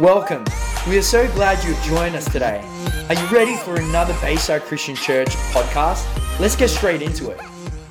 Welcome. We are so glad you've joined us today. Are you ready for another Bayside Christian Church podcast? Let's get straight into it.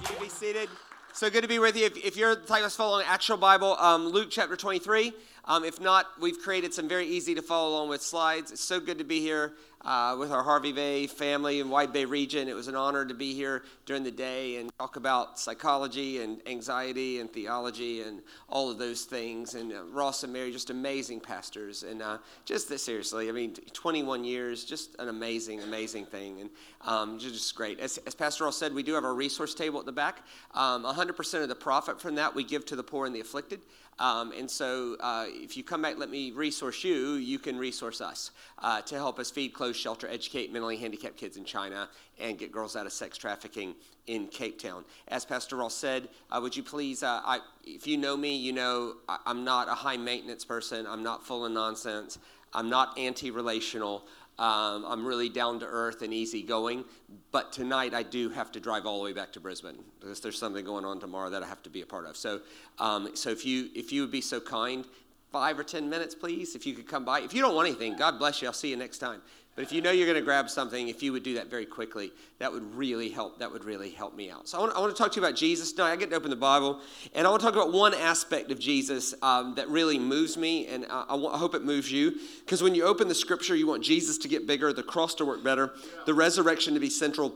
You be seated. So good to be with you. If, if you're the type that's following actual Bible, um, Luke chapter 23. Um, if not, we've created some very easy to follow along with slides. It's so good to be here uh, with our Hervey Bay family and Wide Bay region. It was an honor to be here during the day and talk about psychology and anxiety and theology and all of those things. And uh, Ross and Mary, just amazing pastors. And uh, just that, seriously, I mean, 21 years, just an amazing, amazing thing. And um, just great. As, as, Pastor Ross said, we do have our resource table at the back. Um, 100% of the profit from that we give to the poor and the afflicted. Um, and so uh, if you come back, let me resource you, you can resource us uh, to help us feed, clothe, shelter, educate mentally handicapped kids in China, and get girls out of sex trafficking in Cape Town. As Pastor Ross said, uh, would you please, uh, I, if you know me, you know I, I'm not a high maintenance person, I'm not full of nonsense, I'm not anti relational. Um, I'm really down to earth and easygoing, but tonight I do have to drive all the way back to Brisbane because there's something going on tomorrow that I have to be a part of. So, um, so if you if you would be so kind, five or ten minutes, please, if you could come by. If you don't want anything, God bless you. I'll see you next time. But if you know you're going to grab something, if you would do that very quickly, that would really help. That would really help me out. So I want, I want to talk to you about Jesus tonight. I get to open the Bible, and I want to talk about one aspect of Jesus um, that really moves me, and I, I, want, I hope it moves you. Because when you open the Scripture, you want Jesus to get bigger, the cross to work better, the resurrection to be central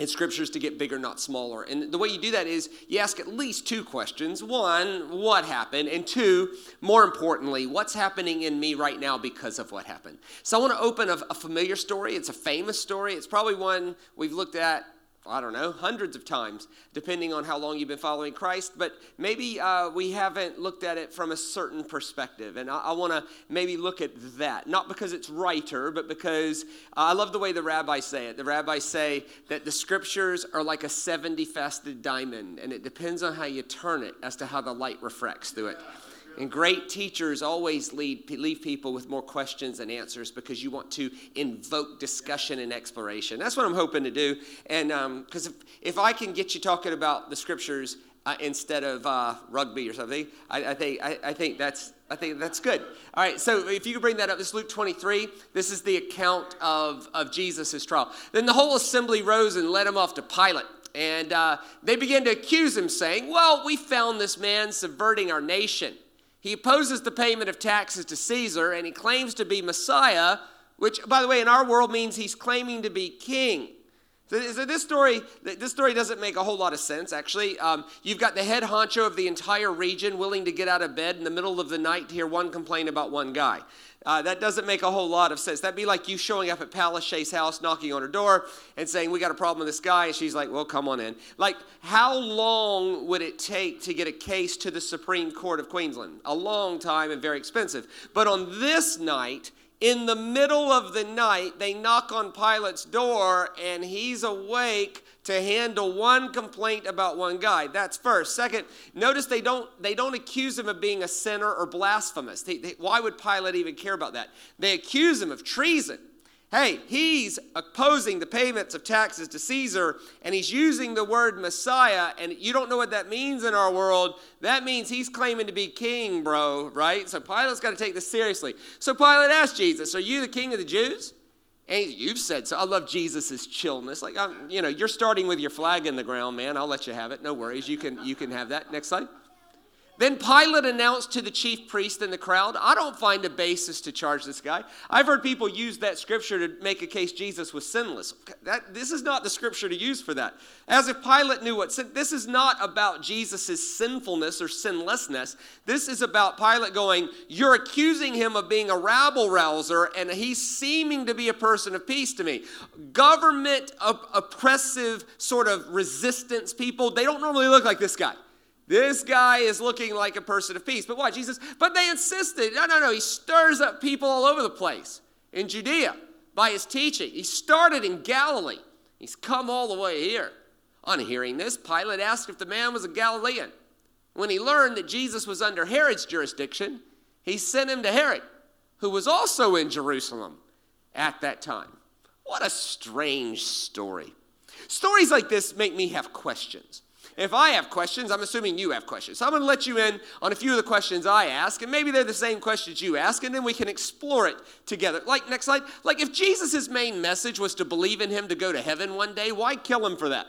in scriptures to get bigger, not smaller. And the way you do that is you ask at least two questions. One, what happened? And two, more importantly, what's happening in me right now because of what happened? So I want to open a, a familiar story. It's a famous story. It's probably one we've looked at I don't know, hundreds of times, depending on how long you've been following Christ. But maybe uh, we haven't looked at it from a certain perspective. And I, I want to maybe look at that, not because it's righter, but because uh, I love the way the rabbis say it. The rabbis say that the scriptures are like a 70 faceted diamond, and it depends on how you turn it as to how the light refracts through it. And great teachers always lead, leave people with more questions than answers because you want to invoke discussion and exploration. That's what I'm hoping to do. And because um, if, if I can get you talking about the scriptures uh, instead of uh, rugby or something, I, I think, I, I, think that's, I think that's good. All right, so if you could bring that up, this is Luke 23. This is the account of, of Jesus' trial. Then the whole assembly rose and led him off to Pilate. And uh, they began to accuse him, saying, Well, we found this man subverting our nation he opposes the payment of taxes to Caesar and he claims to be Messiah, which, by the way, in our world means he's claiming to be king. So, this story, this story doesn't make a whole lot of sense. Actually, um, you've got the head honcho of the entire region willing to get out of bed in the middle of the night to hear one complain about one guy. Uh, that doesn't make a whole lot of sense. That'd be like you showing up at Palaszczuk's house, knocking on her door, and saying, "We got a problem with this guy," and she's like, "Well, come on in." Like, how long would it take to get a case to the Supreme Court of Queensland? A long time and very expensive. But on this night, in the middle of the night, they knock on Pilate's door and he's awake to handle one complaint about one guy. That's first. Second, notice they don't they don't accuse him of being a sinner or blasphemous. They, they, why would Pilate even care about that? They accuse him of treason. Hey, he's opposing the payments of taxes to Caesar, and he's using the word Messiah, and you don't know what that means in our world. That means he's claiming to be king, bro, right? So Pilate's got to take this seriously. So Pilate asked Jesus, Are you the king of the Jews? And you've said so. I love Jesus' chillness. Like, I'm, you know, you're starting with your flag in the ground, man. I'll let you have it. No worries. You can, you can have that. Next slide. Then Pilate announced to the chief priest and the crowd, I don't find a basis to charge this guy. I've heard people use that scripture to make a case Jesus was sinless. That, this is not the scripture to use for that. As if Pilate knew what sin, this is not about Jesus' sinfulness or sinlessness. This is about Pilate going, You're accusing him of being a rabble rouser, and he's seeming to be a person of peace to me. Government op- oppressive sort of resistance people, they don't normally look like this guy. This guy is looking like a person of peace. But why? Jesus, but they insisted. No, no, no. He stirs up people all over the place in Judea by his teaching. He started in Galilee. He's come all the way here. On hearing this, Pilate asked if the man was a Galilean. When he learned that Jesus was under Herod's jurisdiction, he sent him to Herod, who was also in Jerusalem at that time. What a strange story. Stories like this make me have questions. If I have questions, I'm assuming you have questions. So I'm going to let you in on a few of the questions I ask, and maybe they're the same questions you ask, and then we can explore it together. Like, next slide. Like, if Jesus' main message was to believe in him to go to heaven one day, why kill him for that?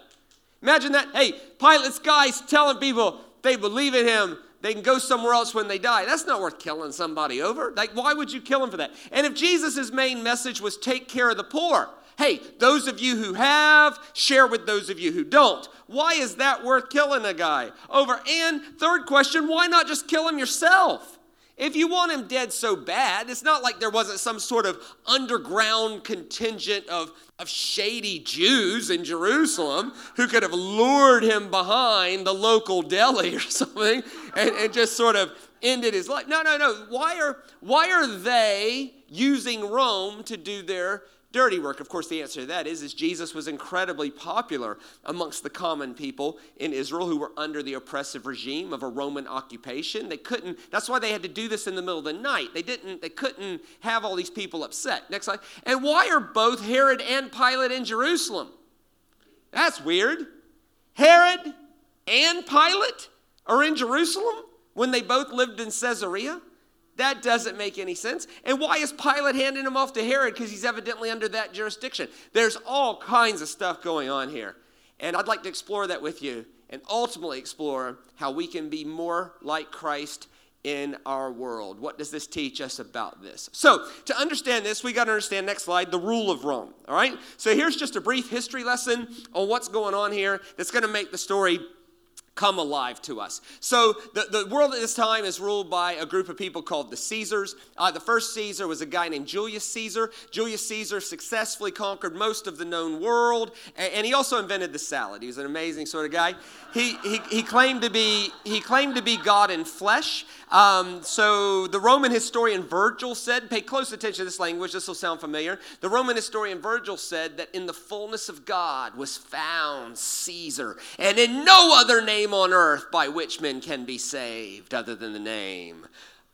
Imagine that. Hey, Pilate's guys telling people they believe in him they can go somewhere else when they die. That's not worth killing somebody over. Like, why would you kill him for that? And if Jesus' main message was take care of the poor, hey, those of you who have, share with those of you who don't. Why is that worth killing a guy over? And third question, why not just kill him yourself? If you want him dead so bad, it's not like there wasn't some sort of underground contingent of, of shady Jews in Jerusalem who could have lured him behind the local deli or something and, and just sort of ended his life. No, no, no. Why are, why are they using Rome to do their dirty work? Of course, the answer to that is, is Jesus was incredibly popular amongst the common people in Israel who were under the oppressive regime of a Roman occupation. They couldn't, that's why they had to do this in the middle of the night. They didn't, they couldn't have all these people upset. Next slide. And why are both Herod and Pilate in Jerusalem? That's weird. Herod and Pilate are in Jerusalem when they both lived in Caesarea? That doesn't make any sense. And why is Pilate handing him off to Herod? Because he's evidently under that jurisdiction. There's all kinds of stuff going on here. And I'd like to explore that with you and ultimately explore how we can be more like Christ in our world. What does this teach us about this? So, to understand this, we got to understand next slide the rule of Rome. All right? So, here's just a brief history lesson on what's going on here that's going to make the story come alive to us. So, the, the world at this time is ruled by a group of people called the Caesars. Uh, the first Caesar was a guy named Julius Caesar. Julius Caesar successfully conquered most of the known world, and, and he also invented the salad. He was an amazing sort of guy. He, he, he, claimed, to be, he claimed to be God in flesh. Um, so, the Roman historian Virgil said, pay close attention to this language, this will sound familiar. The Roman historian Virgil said that in the fullness of God was found Caesar, and in no other name name on earth by which men can be saved other than the name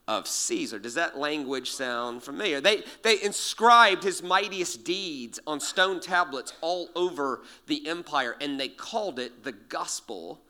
of Caesar. Does that language sound familiar? They, they inscribed his mightiest deeds on stone tablets all over the empire, and they called it the gospel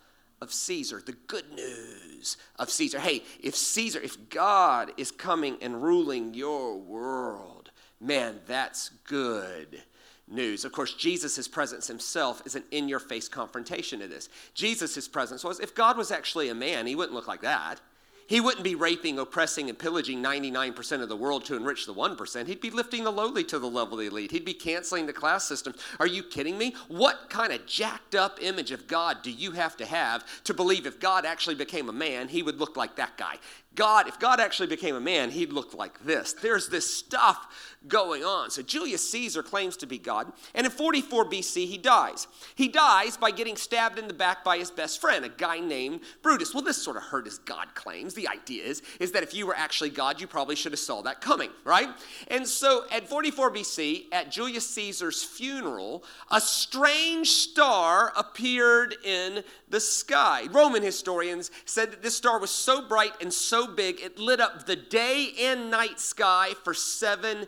of Caesar, the good news of Caesar. Hey, if Caesar, if God is coming and ruling your world, man, that's good news. Of course, Jesus' presence himself is an in your face confrontation to this. Jesus' presence was if God was actually a man, he wouldn't look like that. He wouldn't be raping, oppressing, and pillaging 99% of the world to enrich the 1%. He'd be lifting the lowly to the level of the elite. He'd be canceling the class system. Are you kidding me? What kind of jacked up image of God do you have to have to believe if God actually became a man, he would look like that guy? God, if God actually became a man, he'd look like this. There's this stuff going on. So Julius Caesar claims to be God, and in 44 BC, he dies. He dies by getting stabbed in the back by his best friend, a guy named Brutus. Well, this sort of hurt his God claims. The idea is, is that if you were actually God, you probably should have saw that coming, right? And so at 44 BC, at Julius Caesar's funeral, a strange star appeared in the sky. Roman historians said that this star was so bright and so big it lit up the day and night sky for seven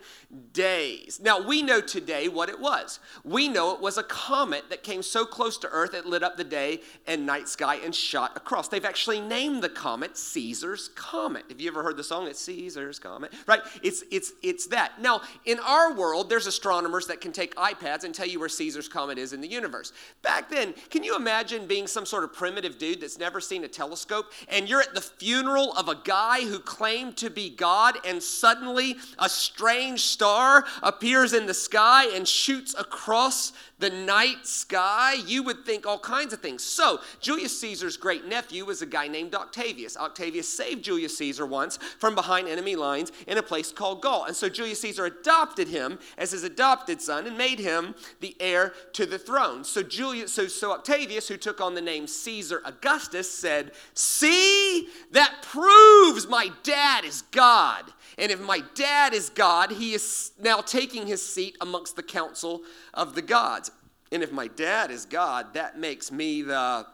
days. Now, we know today what it was. We know it was a comet that came so close to Earth it lit up the day and night sky and shot across. They've actually named the comet Caesar's Comet. Have you ever heard the song? It's Caesar's Comet, right? It's, it's, it's that. Now, in our world, there's astronomers that can take iPads and tell you where Caesar's Comet is in the universe. Back then, can you imagine being some sort of primitive dude that's never seen a telescope and you're at the funeral of a guy who claimed to be God and suddenly a strange star appears in the sky and shoots across the night sky, you would think all kinds of things. So, Julius Caesar's great nephew was a guy named Octavius. Octavius saved Julius Caesar once from behind enemy lines in a place called Gaul. And so, Julius Caesar adopted him as his adopted son and made him the heir to the throne. So, Julius, so, so Octavius, who took on the name Caesar Augustus, said, See, that proves my dad is God. And if my dad is God, he is now taking his seat amongst the council of the gods. And if my dad is God, that makes me the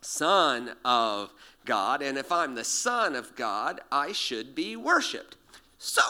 son of God. And if I'm the son of God, I should be worshiped. So,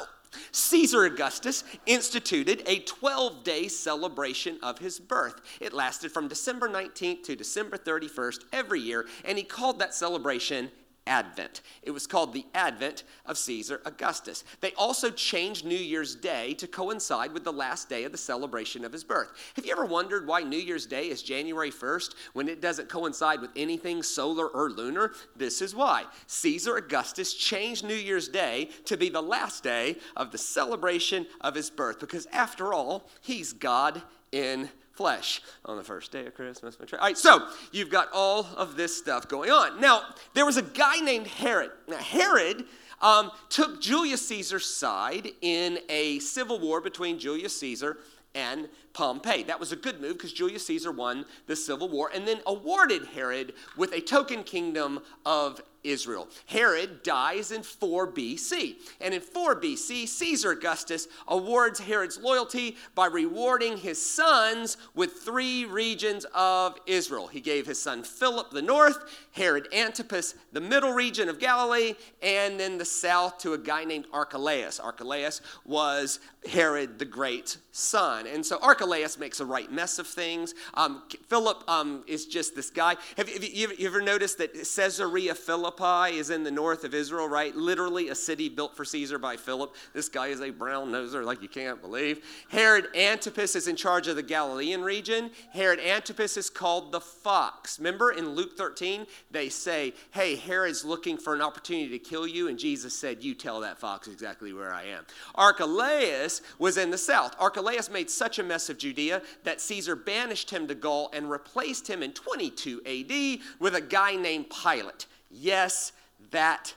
Caesar Augustus instituted a 12 day celebration of his birth. It lasted from December 19th to December 31st every year, and he called that celebration Advent. It was called the Advent of Caesar Augustus. They also changed New Year's Day to coincide with the last day of the celebration of his birth. Have you ever wondered why New Year's Day is January 1st when it doesn't coincide with anything solar or lunar? This is why. Caesar Augustus changed New Year's Day to be the last day of the celebration of his birth because, after all, he's God in flesh on the first day of Christmas. All right, so you've got all of this stuff going on. Now, there was a guy named Herod. Now, Herod um, took Julius Caesar's side in a civil war between Julius Caesar and Pompey. That was a good move because Julius Caesar won the civil war and then awarded Herod with a token kingdom of Israel. Herod dies in 4 BC. And in 4 BC, Caesar Augustus awards Herod's loyalty by rewarding his sons with three regions of Israel. He gave his son Philip the north, Herod Antipas the middle region of Galilee, and then the south to a guy named Archelaus. Archelaus was Herod the Great's son. And so Archelaus makes a right mess of things. Um, Philip um, is just this guy. Have, have you, you ever noticed that Caesarea Philippi? Philippi is in the north of Israel, right? Literally a city built for Caesar by Philip. This guy is a brown noser like you can't believe. Herod Antipas is in charge of the Galilean region. Herod Antipas is called the fox. Remember in Luke 13, they say, Hey, Herod's looking for an opportunity to kill you. And Jesus said, You tell that fox exactly where I am. Archelaus was in the south. Archelaus made such a mess of Judea that Caesar banished him to Gaul and replaced him in 22 AD with a guy named Pilate. Yes, that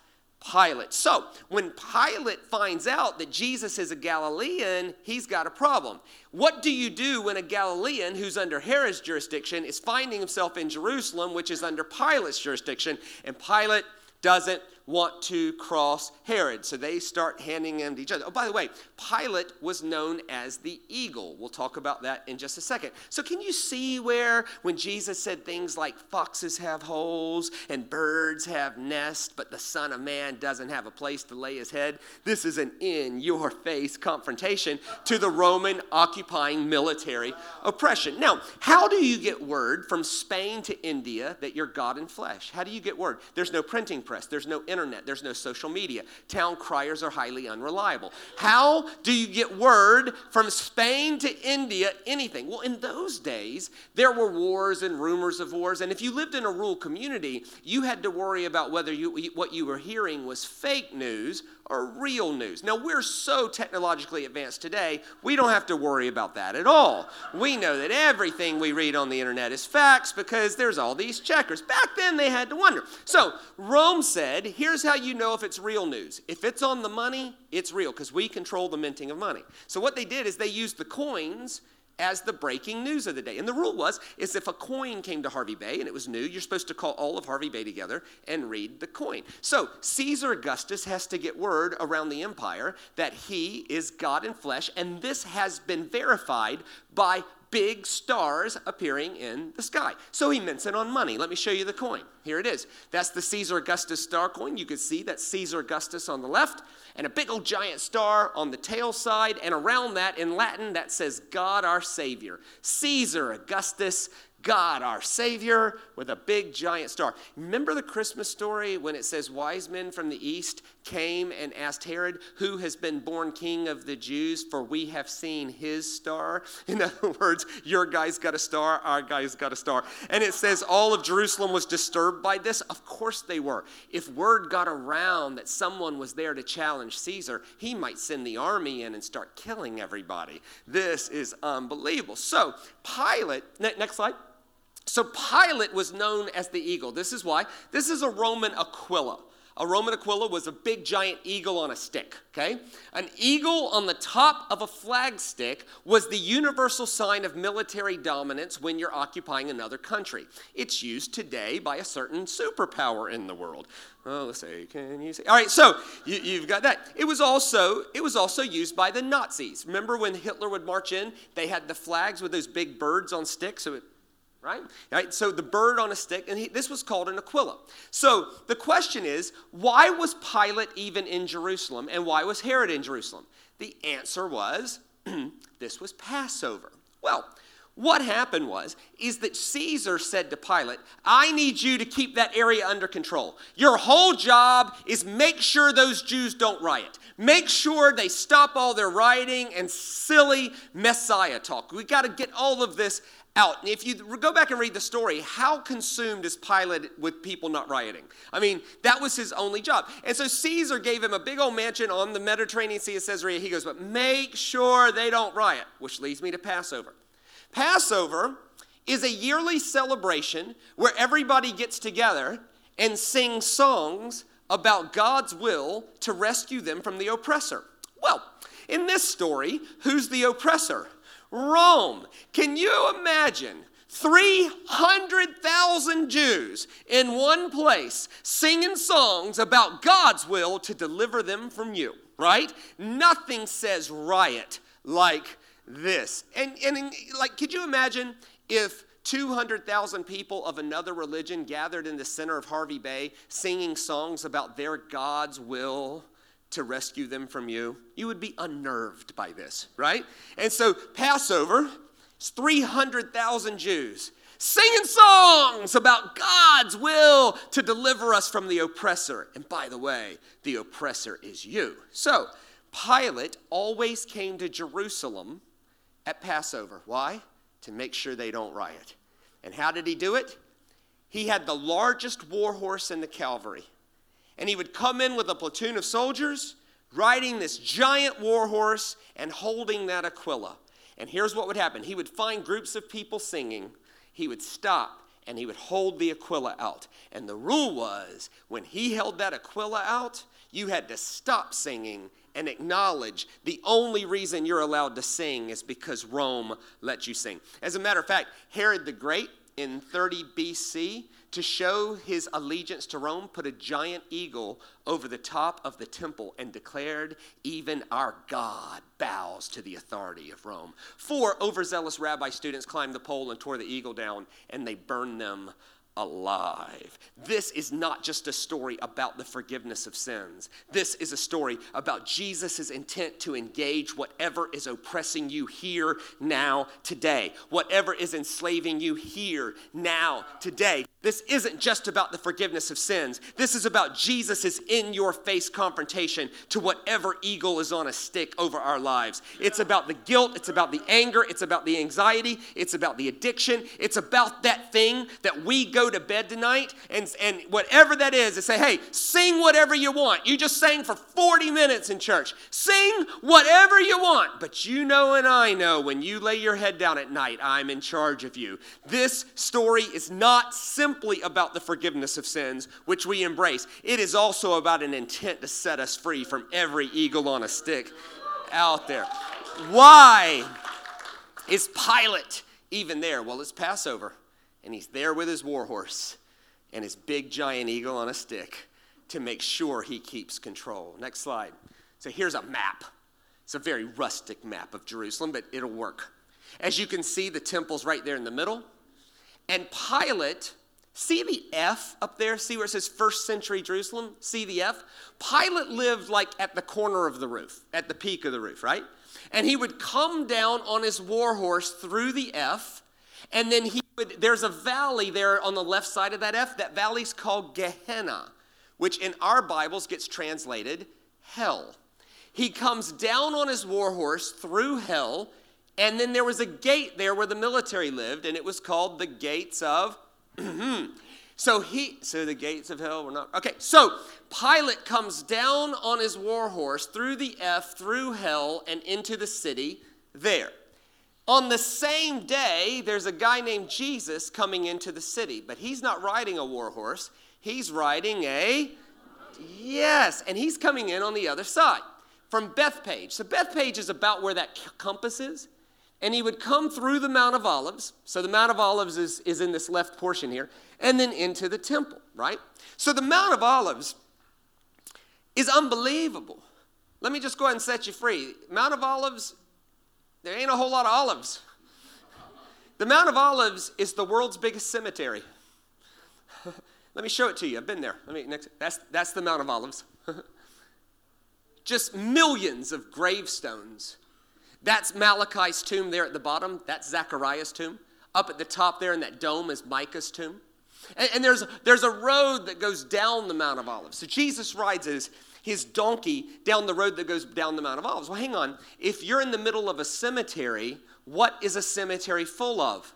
Pilate. So, when Pilate finds out that Jesus is a Galilean, he's got a problem. What do you do when a Galilean who's under Herod's jurisdiction is finding himself in Jerusalem, which is under Pilate's jurisdiction, and Pilate doesn't want to cross Herod. So they start handing them to each other. Oh, by the way, Pilate was known as the eagle. We'll talk about that in just a second. So, can you see where, when Jesus said things like foxes have holes and birds have nests, but the Son of Man doesn't have a place to lay his head? This is an in your face confrontation to the Roman occupying military oppression. Now, how do you get word from Spain to India that you're God in flesh? How do you get word? There's no printing press, there's no internet, there's no social media. Town criers are highly unreliable. How do you get word from Spain to India, anything? Well, in those days, there were wars and rumors of wars, and if you lived in a rural community, you had to worry about whether you, what you were hearing was fake news or real news. Now, we're so technologically advanced today, we don't have to worry about that at all. We know that everything we read on the internet is facts because there's all these checkers. Back then, they had to wonder. So, Rome said, here's how you know if it's real news. If it's on the money, it's real because we control the minting of money. So, what they did is they used the coins as the breaking news of the day. And the rule was is if a coin came to Hervey Bay and it was new, you're supposed to call all of Hervey Bay together and read the coin. So Caesar Augustus has to get word around the empire that he is God in flesh, and this has been verified by big stars appearing in the sky. So he mints it on money. Let me show you the coin. Here it is. That's the Caesar Augustus star coin. You can see that Caesar Augustus on the left and a big old giant star on the tail side. And around that in Latin, that says God our Savior. Caesar Augustus God, our Savior, with a big giant star. Remember the Christmas story when it says wise men from the east came and asked Herod, Who has been born king of the Jews? For we have seen his star. In other words, your guy's got a star, our guy's got a star. And it says all of Jerusalem was disturbed by this. Of course they were. If word got around that someone was there to challenge Caesar, he might send the army in and start killing everybody. This is unbelievable. So, Pilate, next slide. So Pilate was known as the eagle. This is why. This is a Roman Aquila. A Roman Aquila was a big giant eagle on a stick, okay? An eagle on the top of a flagstick was the universal sign of military dominance when you're occupying another country. It's used today by a certain superpower in the world. Oh, let's say, can you say? All right, so you, have got that. It was also it was also used by the Nazis. Remember when Hitler would march in? They had the flags with those big birds on sticks, so it right? right? So the bird on a stick, and he, this was called an aquila. So the question is, why was Pilate even in Jerusalem, and why was Herod in Jerusalem? The answer was, this was Passover. Well, what happened was is that Caesar said to Pilate, "I need you to keep that area under control. Your whole job is make sure those Jews don't riot. Make sure they stop all their rioting and silly Messiah talk. We got to get all of this out. If you go back and read the story, how consumed is Pilate with people not rioting? I mean, that was his only job. And so Caesar gave him a big old mansion on the Mediterranean Sea of Caesarea. He goes, but make sure they don't riot, which leads me to Passover. Passover is a yearly celebration where everybody gets together and sings songs about God's will to rescue them from the oppressor. Well, in this story, who's the oppressor? Rome. Can you imagine 300,000 Jews in one place singing songs about God's will to deliver them from you, right? Nothing says riot like this. And, and like, could you imagine if 200,000 people of another religion gathered in the center of Hervey Bay singing songs about their God's will to rescue them from you? You would be unnerved by this, right? And so, Passover is 300,000 Jews singing songs about God's will to deliver us from the oppressor. And by the way, the oppressor is you. So, Pilate always came to Jerusalem at Passover. Why? To make sure they don't riot. And how did he do it? He had the largest war horse in the cavalry. And he would come in with a platoon of soldiers, riding this giant war horse and holding that Aquila. And here's what would happen he would find groups of people singing, he would stop and he would hold the Aquila out. And the rule was when he held that Aquila out, you had to stop singing and acknowledge the only reason you're allowed to sing is because Rome let you sing. As a matter of fact, Herod the Great in 30 BC, to show his allegiance to Rome, put a giant eagle over the top of the temple and declared, Even our God bows to the authority of Rome. Four overzealous rabbi students climbed the pole and tore the eagle down, and they burned them alive. This is not just a story about the forgiveness of sins. This is a story about Jesus' intent to engage whatever is oppressing you here, now, today. Whatever is enslaving you here, now, today. This isn't just about the forgiveness of sins. This is about Jesus' in your face confrontation to whatever eagle is on a stick over our lives. It's about the guilt, it's about the anger, it's about the anxiety, it's about the addiction, it's about that thing that we go to bed tonight and, and whatever that is, and say, hey, sing whatever you want. You just sang for 40 minutes in church. Sing whatever you want. But you know and I know when you lay your head down at night, I'm in charge of you. This story is not simple simply about the forgiveness of sins, which we embrace. It is also about an intent to set us free from every eagle on a stick out there. Why is Pilate even there? Well, it's Passover, and he's there with his war horse and his big giant eagle on a stick to make sure he keeps control. Next slide. So here's a map. It's a very rustic map of Jerusalem, but it'll work. As you can see, the temple's right there in the middle. And Pilate See the F up there? See where it says first century Jerusalem? See the F? Pilate lived like at the corner of the roof, at the peak of the roof, right? And he would come down on his war horse through the F, and then he would, there's a valley there on the left side of that F. That valley's called Gehenna, which in our Bibles gets translated hell. He comes down on his war horse through hell, and then there was a gate there where the military lived, and it was called the Gates of. Mm-hmm. so he, so the gates of hell were not. Okay, so Pilate comes down on his war horse through the F, through hell, and into the city there. On the same day, there's a guy named Jesus coming into the city, but he's not riding a war horse. He's riding a, yes, and he's coming in on the other side from Bethphage. So Bethphage is about where that compass is and he would come through the Mount of Olives. So the Mount of Olives is, is in this left portion here, and then into the temple, right? So the Mount of Olives is unbelievable. Let me just go ahead and set you free. Mount of Olives, there ain't a whole lot of olives. The Mount of Olives is the world's biggest cemetery. Let me show it to you. I've been there. Let me next. That's that's the Mount of Olives. Just millions of gravestones. That's Malachi's tomb there at the bottom. That's Zechariah's tomb. Up at the top there in that dome is Micah's tomb. And, and there's, there's a road that goes down the Mount of Olives. So Jesus rides his, his donkey down the road that goes down the Mount of Olives. Well, hang on. If you're in the middle of a cemetery, what is a cemetery full of?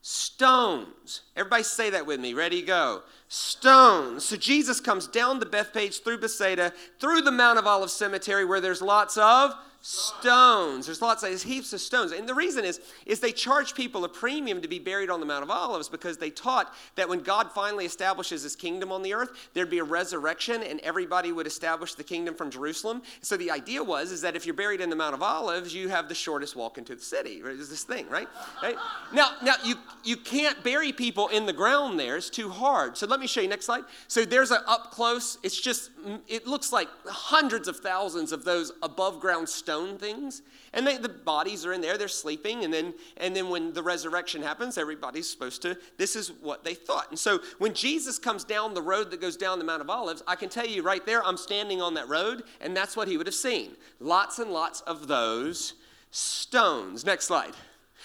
Stones. Everybody say that with me. Ready, go. Stones. So Jesus comes down the Bethphage through Bethsaida, through the Mount of Olives cemetery where there's lots of stones. There's lots of there's heaps of stones. And the reason is, is they charge people a premium to be buried on the Mount of Olives because they taught that when God finally establishes his kingdom on the earth, there'd be a resurrection and everybody would establish the kingdom from Jerusalem. So the idea was is that if you're buried in the Mount of Olives, you have the shortest walk into the city. Is this thing, right? right? Now, now you you can't bury people in the ground there. It's too hard. So let me show you next slide. So there's an up close. It's just it looks like hundreds of thousands of those above ground stones stone things. And they, the bodies are in there, they're sleeping. And then, and then when the resurrection happens, everybody's supposed to, this is what they thought. And so when Jesus comes down the road that goes down the Mount of Olives, I can tell you right there, I'm standing on that road, and that's what he would have seen. Lots and lots of those stones. Next slide.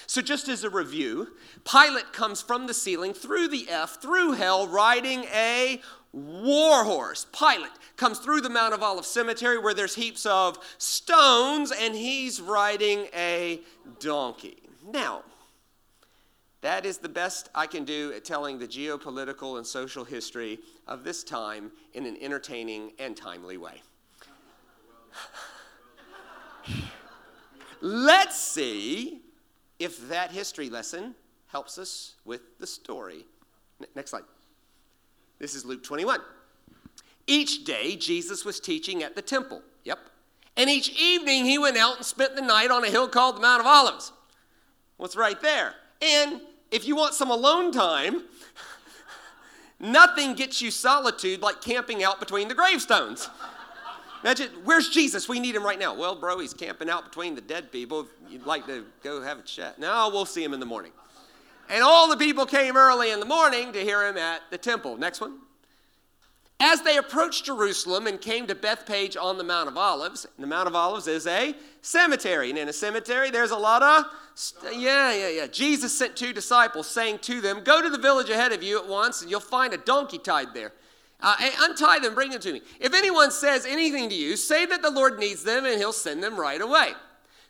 So, just as a review, Pilate comes from the ceiling through the F, through hell, riding a war horse. Pilate comes through the Mount of Olives cemetery where there's heaps of stones, and he's riding a donkey. Now, that is the best I can do at telling the geopolitical and social history of this time in an entertaining and timely way. Let's see if that history lesson helps us with the story. Next slide. This is Luke 21. Each day, Jesus was teaching at the temple. Yep. And each evening, he went out and spent the night on a hill called the Mount of Olives. What's right there? And if you want some alone time, nothing gets you solitude like camping out between the gravestones. Imagine, where's Jesus? We need him right now. Well, bro, he's camping out between the dead people. If you'd like to go have a chat. No, we'll see him in the morning. And all the people came early in the morning to hear him at the temple. Next one. As they approached Jerusalem and came to Bethphage on the Mount of Olives, and the Mount of Olives is a cemetery. And in a cemetery, there's a lot of, st- yeah, yeah, yeah. Jesus sent two disciples, saying to them, Go to the village ahead of you at once, and you'll find a donkey tied there. Uh, untie them, bring them to me. If anyone says anything to you, say that the Lord needs them, and he'll send them right away.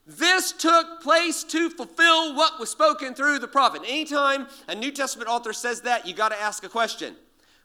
This took place to fulfill what was spoken through the prophet. Anytime a New Testament author says that, you got to ask a question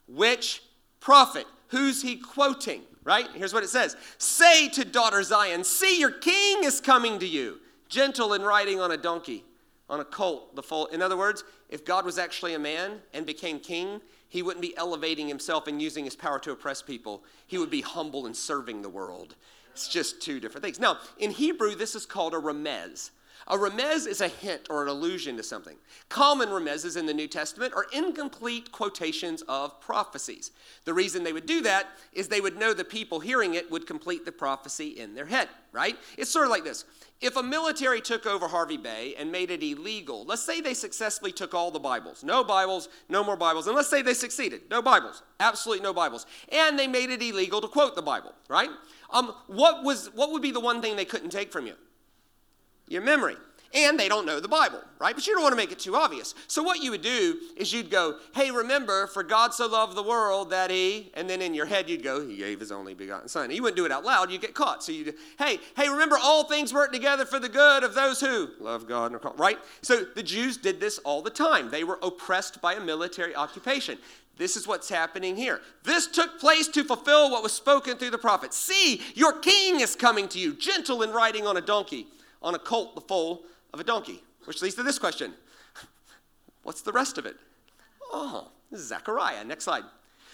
Which prophet? Who's he quoting? Right? Here's what it says Say to daughter Zion, See, your king is coming to you, gentle and riding on a donkey, on a colt, the foal. In other words, if God was actually a man and became king, he wouldn't be elevating himself and using his power to oppress people. He would be humble and serving the world. It's just two different things. Now, in Hebrew, this is called a remez. A remez is a hint or an allusion to something. Common remezes in the New Testament are incomplete quotations of prophecies. The reason they would do that is they would know the people hearing it would complete the prophecy in their head, right? It's sort of like this. If a military took over Hervey Bay and made it illegal, let's say they successfully took all the Bibles, no Bibles, no more Bibles, and let's say they succeeded, no Bibles, absolutely no Bibles, and they made it illegal to quote the Bible, right? Um, what, was, what would be the one thing they couldn't take from you? Your memory. And they don't know the Bible, right? But you don't want to make it too obvious. So what you would do is you'd go, hey, remember, for God so loved the world that he, and then in your head you'd go, he gave his only begotten son. You wouldn't do it out loud, you'd get caught. So you'd, hey, hey, remember, all things work together for the good of those who love God and are called, right? So the Jews did this all the time. They were oppressed by a military occupation. This is what's happening here. This took place to fulfill what was spoken through the prophet. See, your king is coming to you, gentle and riding on a donkey, on a colt, the foal of a donkey. Which leads to this question What's the rest of it? Oh, this is Zechariah. Next slide.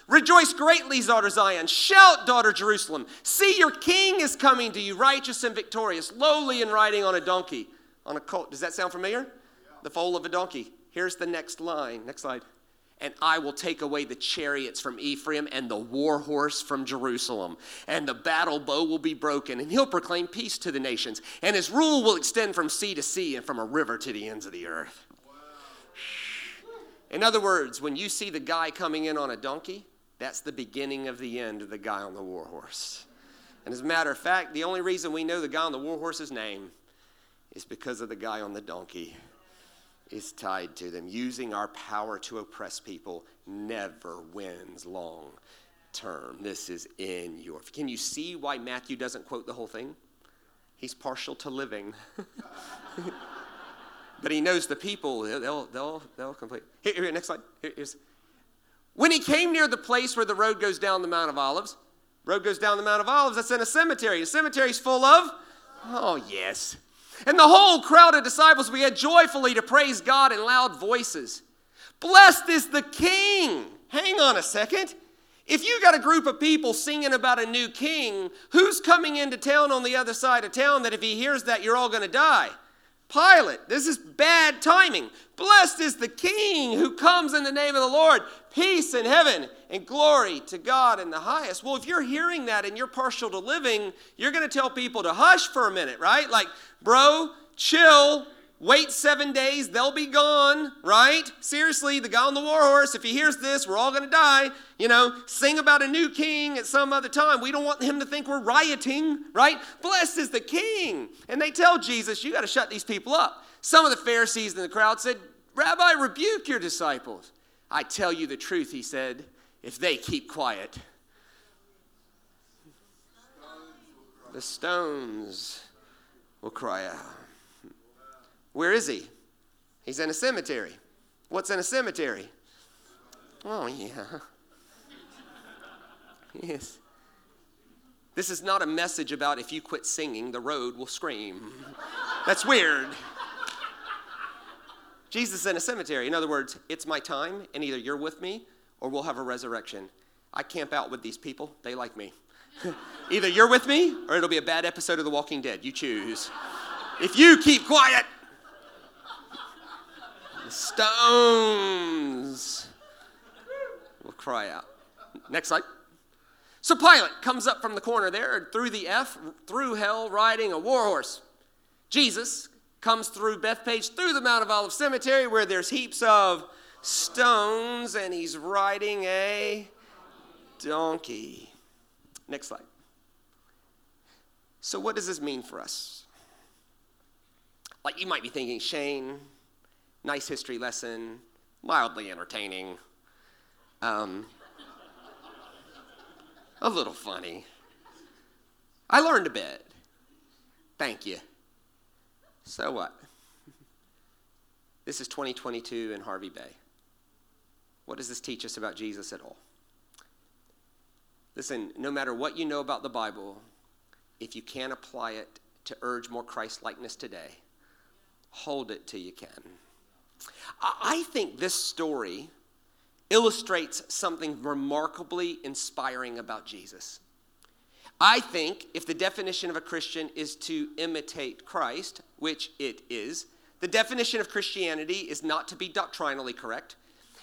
Rejoice greatly, daughter Zion. Shout, daughter Jerusalem. See, your king is coming to you, righteous and victorious, lowly and riding on a donkey, on a colt. Does that sound familiar? Yeah. The foal of a donkey. Here's the next line. Next slide and I will take away the chariots from Ephraim and the war horse from Jerusalem. And the battle bow will be broken, and he'll proclaim peace to the nations. And his rule will extend from sea to sea and from a river to the ends of the earth. In other words, when you see the guy coming in on a donkey, that's the beginning of the end of the guy on the war horse. And as a matter of fact, the only reason we know the guy on the war horse's name is because of the guy on the donkey is tied to them. Using our power to oppress people never wins long term. This is in your. Can you see why Matthew doesn't quote the whole thing? He's partial to living. but he knows the people, they'll, they'll, they'll complete. Here, here next slide. Here, here's. When he came near the place where the road goes down the Mount of Olives, road goes down the Mount of Olives, that's in a cemetery. The cemetery's full of, oh, yes. And the whole crowd of disciples began joyfully to praise God in loud voices. Blessed is the King. Hang on a second. If you got a group of people singing about a new king, who's coming into town on the other side of town that if he hears that, you're all going to die? Pilate, this is bad timing. Blessed is the King who comes in the name of the Lord. Peace in heaven and glory to God in the highest. Well, if you're hearing that and you're partial to living, you're going to tell people to hush for a minute, right? Like, bro, chill, Wait seven days, they'll be gone, right? Seriously, the guy on the war horse, if he hears this, we're all going to die. You know, sing about a new king at some other time. We don't want him to think we're rioting, right? Blessed is the king. And they tell Jesus, you got to shut these people up. Some of the Pharisees in the crowd said, Rabbi, rebuke your disciples. I tell you the truth, he said, if they keep quiet, the stones will cry out. Where is he? He's in a cemetery. What's in a cemetery? Oh, yeah. Yes. This is not a message about if you quit singing, the road will scream. That's weird. Jesus is in a cemetery. In other words, it's my time, and either you're with me or we'll have a resurrection. I camp out with these people, they like me. either you're with me or it'll be a bad episode of The Walking Dead. You choose. If you keep quiet, the stones will cry out. Next slide. So Pilate comes up from the corner there, through the F, through hell, riding a war horse. Jesus comes through Bethphage, through the Mount of Olives Cemetery, where there's heaps of stones, and he's riding a donkey. Next slide. So, what does this mean for us? Like, you might be thinking, Shane, nice history lesson, mildly entertaining, um, a little funny. I learned a bit. Thank you. So what? This is 2022 in Hervey Bay. What does this teach us about Jesus at all? Listen, no matter what you know about the Bible, if you can't apply it to urge more Christ likeness today, hold it till you can. I think this story illustrates something remarkably inspiring about Jesus. I think if the definition of a Christian is to imitate Christ, which it is, the definition of Christianity is not to be doctrinally correct.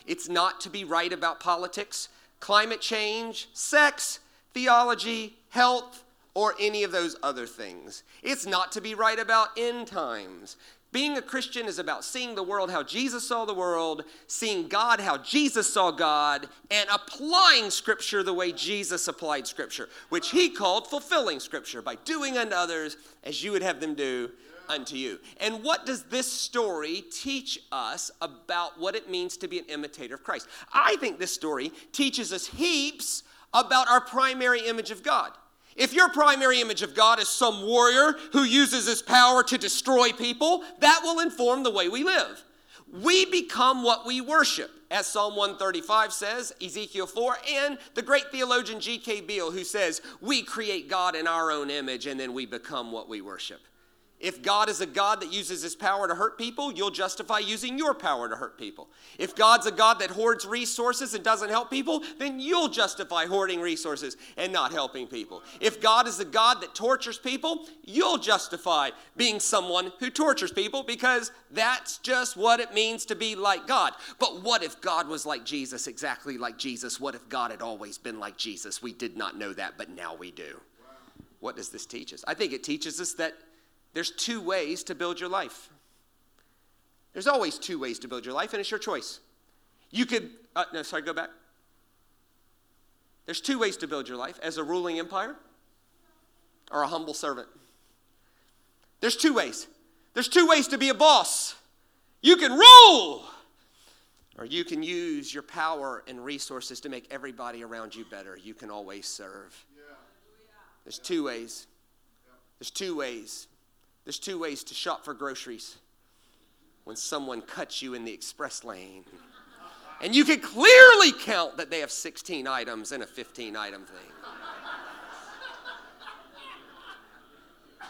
It's not to be right about politics, climate change, sex, theology, health, or any of those other things. It's not to be right about end times. Being a Christian is about seeing the world how Jesus saw the world, seeing God how Jesus saw God, and applying Scripture the way Jesus applied Scripture, which he called fulfilling Scripture by doing unto others as you would have them do unto you. And what does this story teach us about what it means to be an imitator of Christ? I think this story teaches us heaps about our primary image of God. If your primary image of God is some warrior who uses his power to destroy people, that will inform the way we live. We become what we worship, as Psalm 135 says, Ezekiel 4, and the great theologian G.K. Beale, who says, We create God in our own image and then we become what we worship. If God is a God that uses his power to hurt people, you'll justify using your power to hurt people. If God's a God that hoards resources and doesn't help people, then you'll justify hoarding resources and not helping people. If God is a God that tortures people, you'll justify being someone who tortures people because that's just what it means to be like God. But what if God was like Jesus, exactly like Jesus? What if God had always been like Jesus? We did not know that, but now we do. What does this teach us? I think it teaches us that there's two ways to build your life. There's always two ways to build your life, and it's your choice. You could, uh, no, sorry, go back. There's two ways to build your life as a ruling empire or a humble servant. There's two ways. There's two ways to be a boss. You can rule, or you can use your power and resources to make everybody around you better. You can always serve. There's two ways. There's two ways. There's two ways to shop for groceries when someone cuts you in the express lane. And you can clearly count that they have 16 items in a 15 item thing.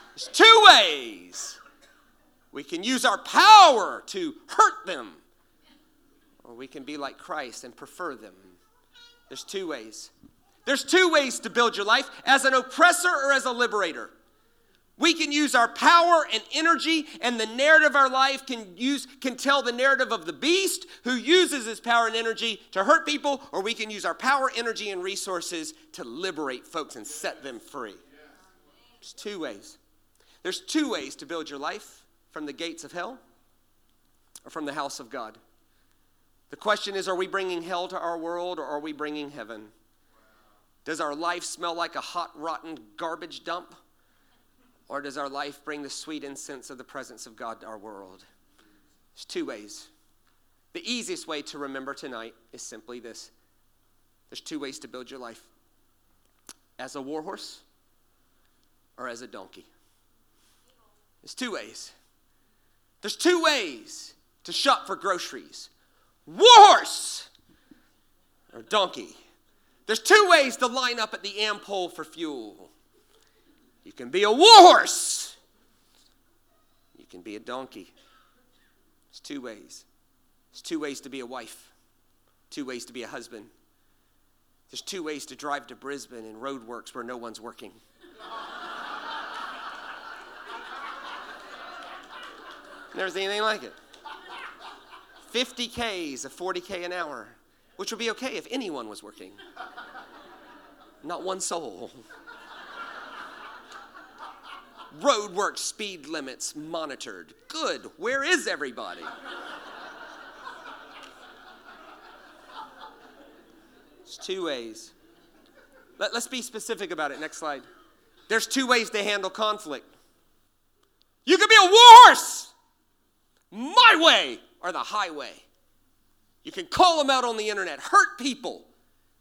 There's two ways. We can use our power to hurt them, or we can be like Christ and prefer them. There's two ways. There's two ways to build your life as an oppressor or as a liberator. We can use our power and energy, and the narrative of our life can use can tell the narrative of the beast who uses his power and energy to hurt people, or we can use our power, energy, and resources to liberate folks and set them free. There's two ways. There's two ways to build your life from the gates of hell or from the house of God. The question is are we bringing hell to our world or are we bringing heaven? Does our life smell like a hot, rotten garbage dump? Or does our life bring the sweet incense of the presence of God to our world? There's two ways. The easiest way to remember tonight is simply this there's two ways to build your life as a warhorse or as a donkey. There's two ways. There's two ways to shop for groceries warhorse or donkey. There's two ways to line up at the Ampol for fuel. You can be a warhorse. You can be a donkey. There's two ways. There's two ways to be a wife, two ways to be a husband. There's two ways to drive to Brisbane in roadworks where no one's working. Never seen anything like it. 50 Ks of 40K an hour, which would be okay if anyone was working. Not one soul. Roadwork speed limits monitored. Good. Where is everybody? There's two ways. Let, us be specific about it. Next slide. There's two ways to handle conflict. You can be a warhorse, my way or the highway. You can call them out on the internet, hurt people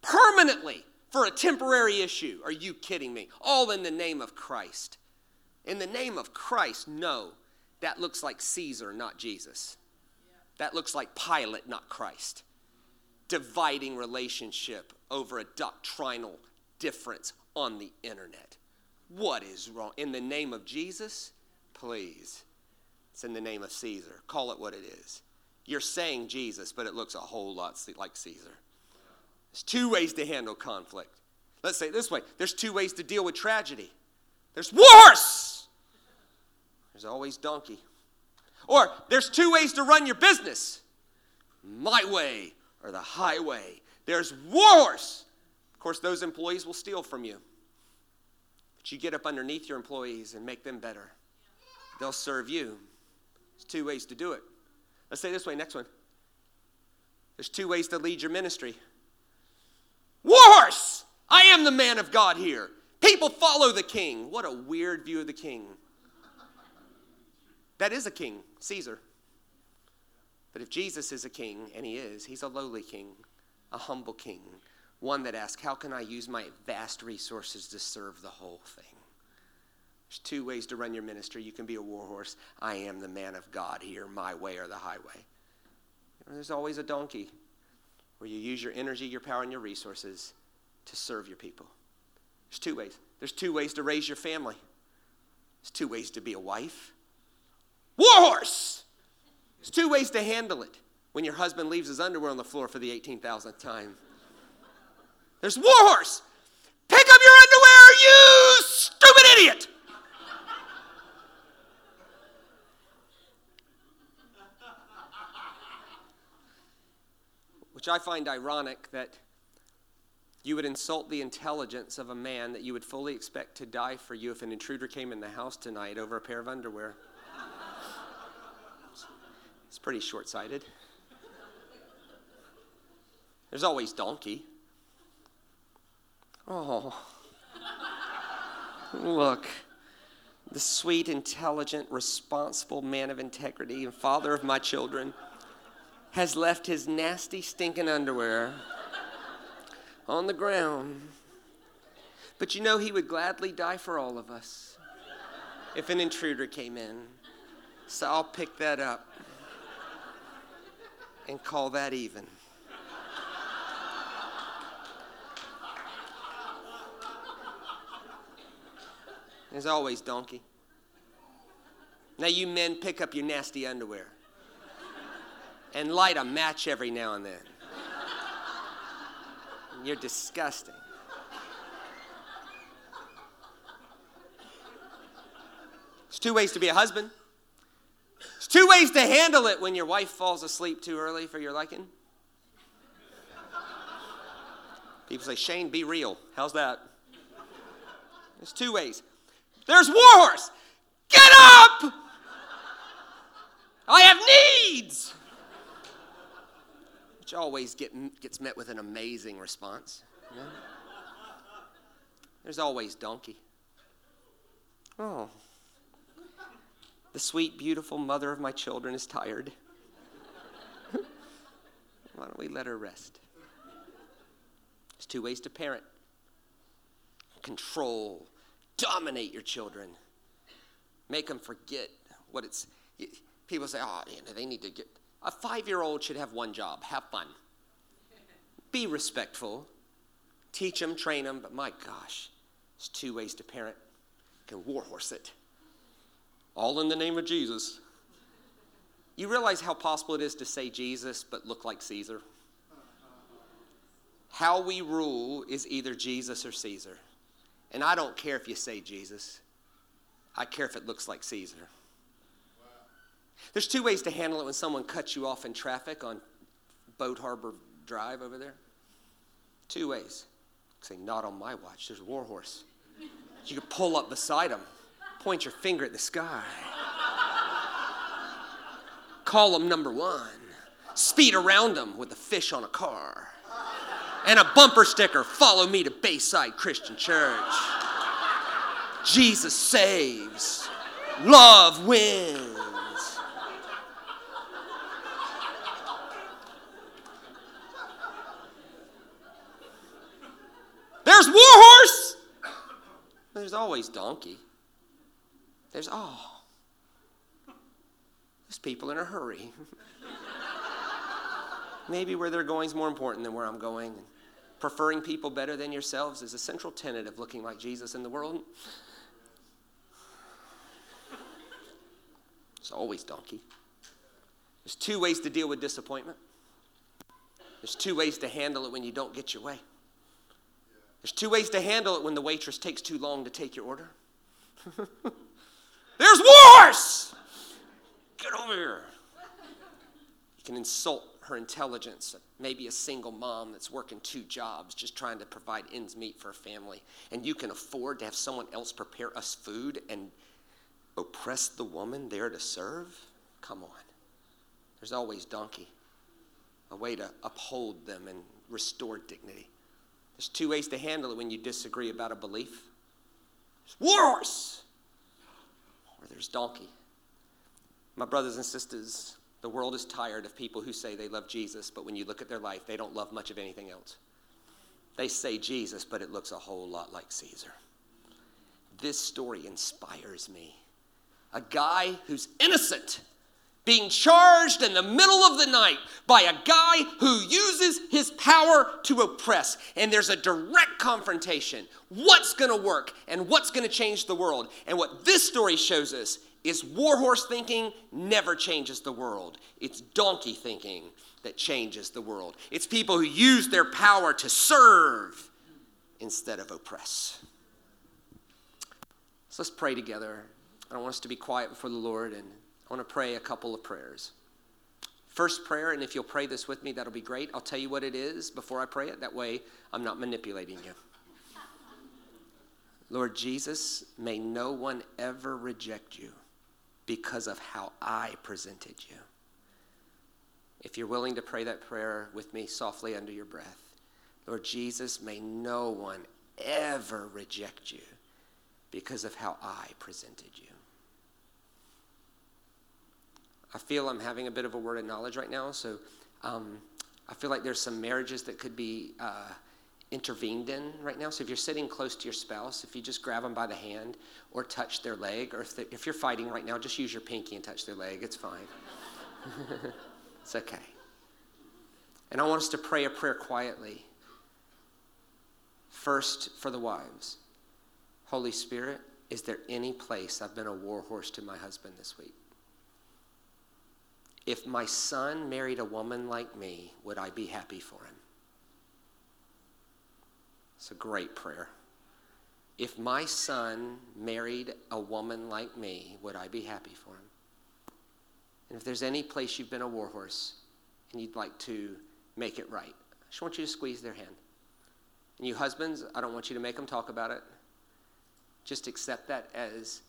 permanently for a temporary issue. Are you kidding me? All in the name of Christ. In the name of Christ, no. That looks like Caesar, not Jesus. That looks like Pilate, not Christ. Dividing relationship over a doctrinal difference on the internet. What is wrong? In the name of Jesus, please. It's in the name of Caesar. Call it what it is. You're saying Jesus, but it looks a whole lot like Caesar. There's two ways to handle conflict. Let's say it this way there's two ways to deal with tragedy. There's horse. There's always donkey. Or there's two ways to run your business my way or the highway. There's horse. Of course, those employees will steal from you. But you get up underneath your employees and make them better. They'll serve you. There's two ways to do it. Let's say this way, next one. There's two ways to lead your ministry. Horse! I am the man of God here. People follow the king. What a weird view of the king. That is a king, Caesar. But if Jesus is a king, and he is, he's a lowly king, a humble king, one that asks, How can I use my vast resources to serve the whole thing? There's two ways to run your ministry. You can be a warhorse. I am the man of God here, my way or the highway. There's always a donkey where you use your energy, your power, and your resources to serve your people. There's two ways. There's two ways to raise your family. There's two ways to be a wife. Warhorse! There's two ways to handle it when your husband leaves his underwear on the floor for the 18,000th time. There's warhorse! Pick up your underwear, you stupid idiot! Which I find ironic that you would insult the intelligence of a man that you would fully expect to die for you if an intruder came in the house tonight over a pair of underwear. It's pretty short sighted. There's always donkey. Oh, look. The sweet, intelligent, responsible man of integrity and father of my children has left his nasty, stinking underwear on the ground. But you know, he would gladly die for all of us if an intruder came in. So I'll pick that up and call that even. As always donkey. Now, you men, pick up your nasty underwear and light a match every now and then. You're disgusting. There's two ways to be a husband. Two ways to handle it when your wife falls asleep too early for your liking. People say, Shane, be real. How's that? There's two ways. There's Warhorse. Get up! I have needs. Which always get, gets met with an amazing response. There's always donkey. Oh. The sweet, beautiful mother of my children is tired. Why don't we let her rest? There's two ways to parent control, dominate your children, make them forget what it's. People say, oh, you know, they need to get. A five year old should have one job have fun, be respectful, teach them, train them, but my gosh, there's two ways to parent. You can warhorse it all in the name of Jesus. You realize how possible it is to say Jesus but look like Caesar? How we rule is either Jesus or Caesar. And I don't care if you say Jesus, I care if it looks like Caesar. There's two ways to handle it when someone cuts you off in traffic on Boat Harbor Drive over there. Two ways. Say, not on my watch. There's a warhorse. You could pull up beside him point your finger at the sky. Call them number one. Speed around them with a fish on a car. And a bumper sticker follow me to Bayside Christian Church. Jesus saves, love wins. There's Warhorse. There's always Donkey. There's, oh, there's people in a hurry. Maybe where they're going is more important than where I'm going. And Preferring people better than yourselves is a central tenet of looking like Jesus in the world. It's always donkey. There's two ways to deal with disappointment. There's two ways to handle it when you don't get your way. There's two ways to handle it when the waitress takes too long to take your order. There's wars! Get over here. You can insult her intelligence, maybe a single mom that's working two jobs just trying to provide ends meet for a family. And you can afford to have someone else prepare us food and oppress the woman there to serve? Come on. There's always donkey, a way to uphold them and restore dignity. There's two ways to handle it when you disagree about a belief. There's wars there's donkey. My brothers and sisters, the world is tired of people who say they love Jesus, but when you look at their life, they don't love much of anything else. They say Jesus, but it looks a whole lot like Caesar. This story inspires me. A guy who's innocent being charged in the middle of the night by a guy who uses his power to oppress. And there's a direct confrontation. What's going to work and what's going to change the world? And what this story shows us is warhorse thinking never changes the world. It's donkey thinking that changes the world. It's people who use their power to serve instead of oppress. So let's pray together. I don't want us to be quiet before the Lord and I want to pray a couple of prayers. First prayer, and if you'll pray this with me, that'll be great. I'll tell you what it is before I pray it. That way, I'm not manipulating you. Lord Jesus, may no one ever reject you because of how I presented you. If you're willing to pray that prayer with me softly under your breath, Lord Jesus, may no one ever reject you because of how I presented you. I feel I'm having a bit of a word of knowledge right now, so um, I feel like there's some marriages that could be uh, intervened in right now. So if you're sitting close to your spouse, if you just grab them by the hand or touch their leg, or if, if you're fighting right now, just use your pinky and touch their leg. It's fine. it's okay. And I want us to pray a prayer quietly. First, for the wives. Holy Spirit, is there any place I've been a war horse to my husband this week? If my son married a woman like me, would I be happy for him? It's a great prayer. If my son married a woman like me, would I be happy for him? And if there's any place you've been a warhorse and you'd like to make it right, I just want you to squeeze their hand. And you husbands, I don't want you to make them talk about it. Just accept that as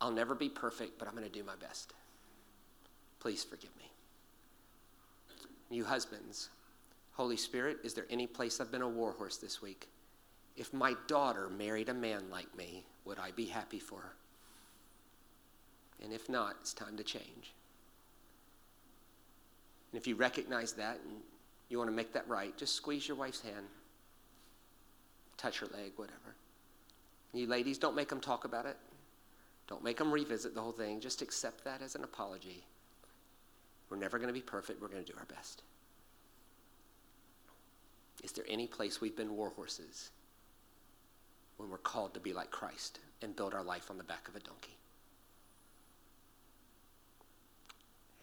I'll never be perfect, but I'm going to do my best. Please forgive me. You husbands, Holy Spirit, is there any place I've been a warhorse this week? If my daughter married a man like me, would I be happy for her? And if not, it's time to change. And if you recognize that and you want to make that right, just squeeze your wife's hand, touch her leg, whatever. You ladies, don't make them talk about it. Don't make them revisit the whole thing. Just accept that as an apology. We're never going to be perfect. We're going to do our best. Is there any place we've been war horses when we're called to be like Christ and build our life on the back of a donkey.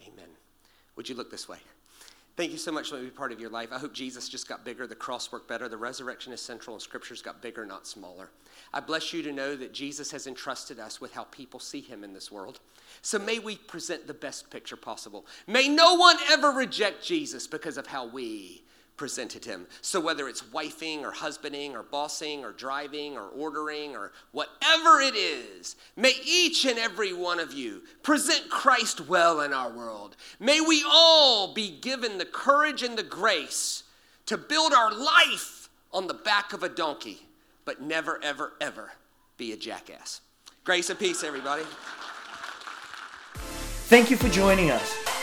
Amen. Would you look this way? Thank you so much for being part of your life. I hope Jesus just got bigger, the cross worked better, the resurrection is central, and scriptures got bigger, not smaller. I bless you to know that Jesus has entrusted us with how people see him in this world. So may we present the best picture possible. May no one ever reject Jesus because of how we presented him. So whether it's wifing or husbanding or bossing or driving or ordering or whatever it is, may each and every one of you present Christ well in our world. May we all be given the courage and the grace to build our life on the back of a donkey, but never, ever, ever be a jackass. Grace and peace, everybody. Thank you for joining us.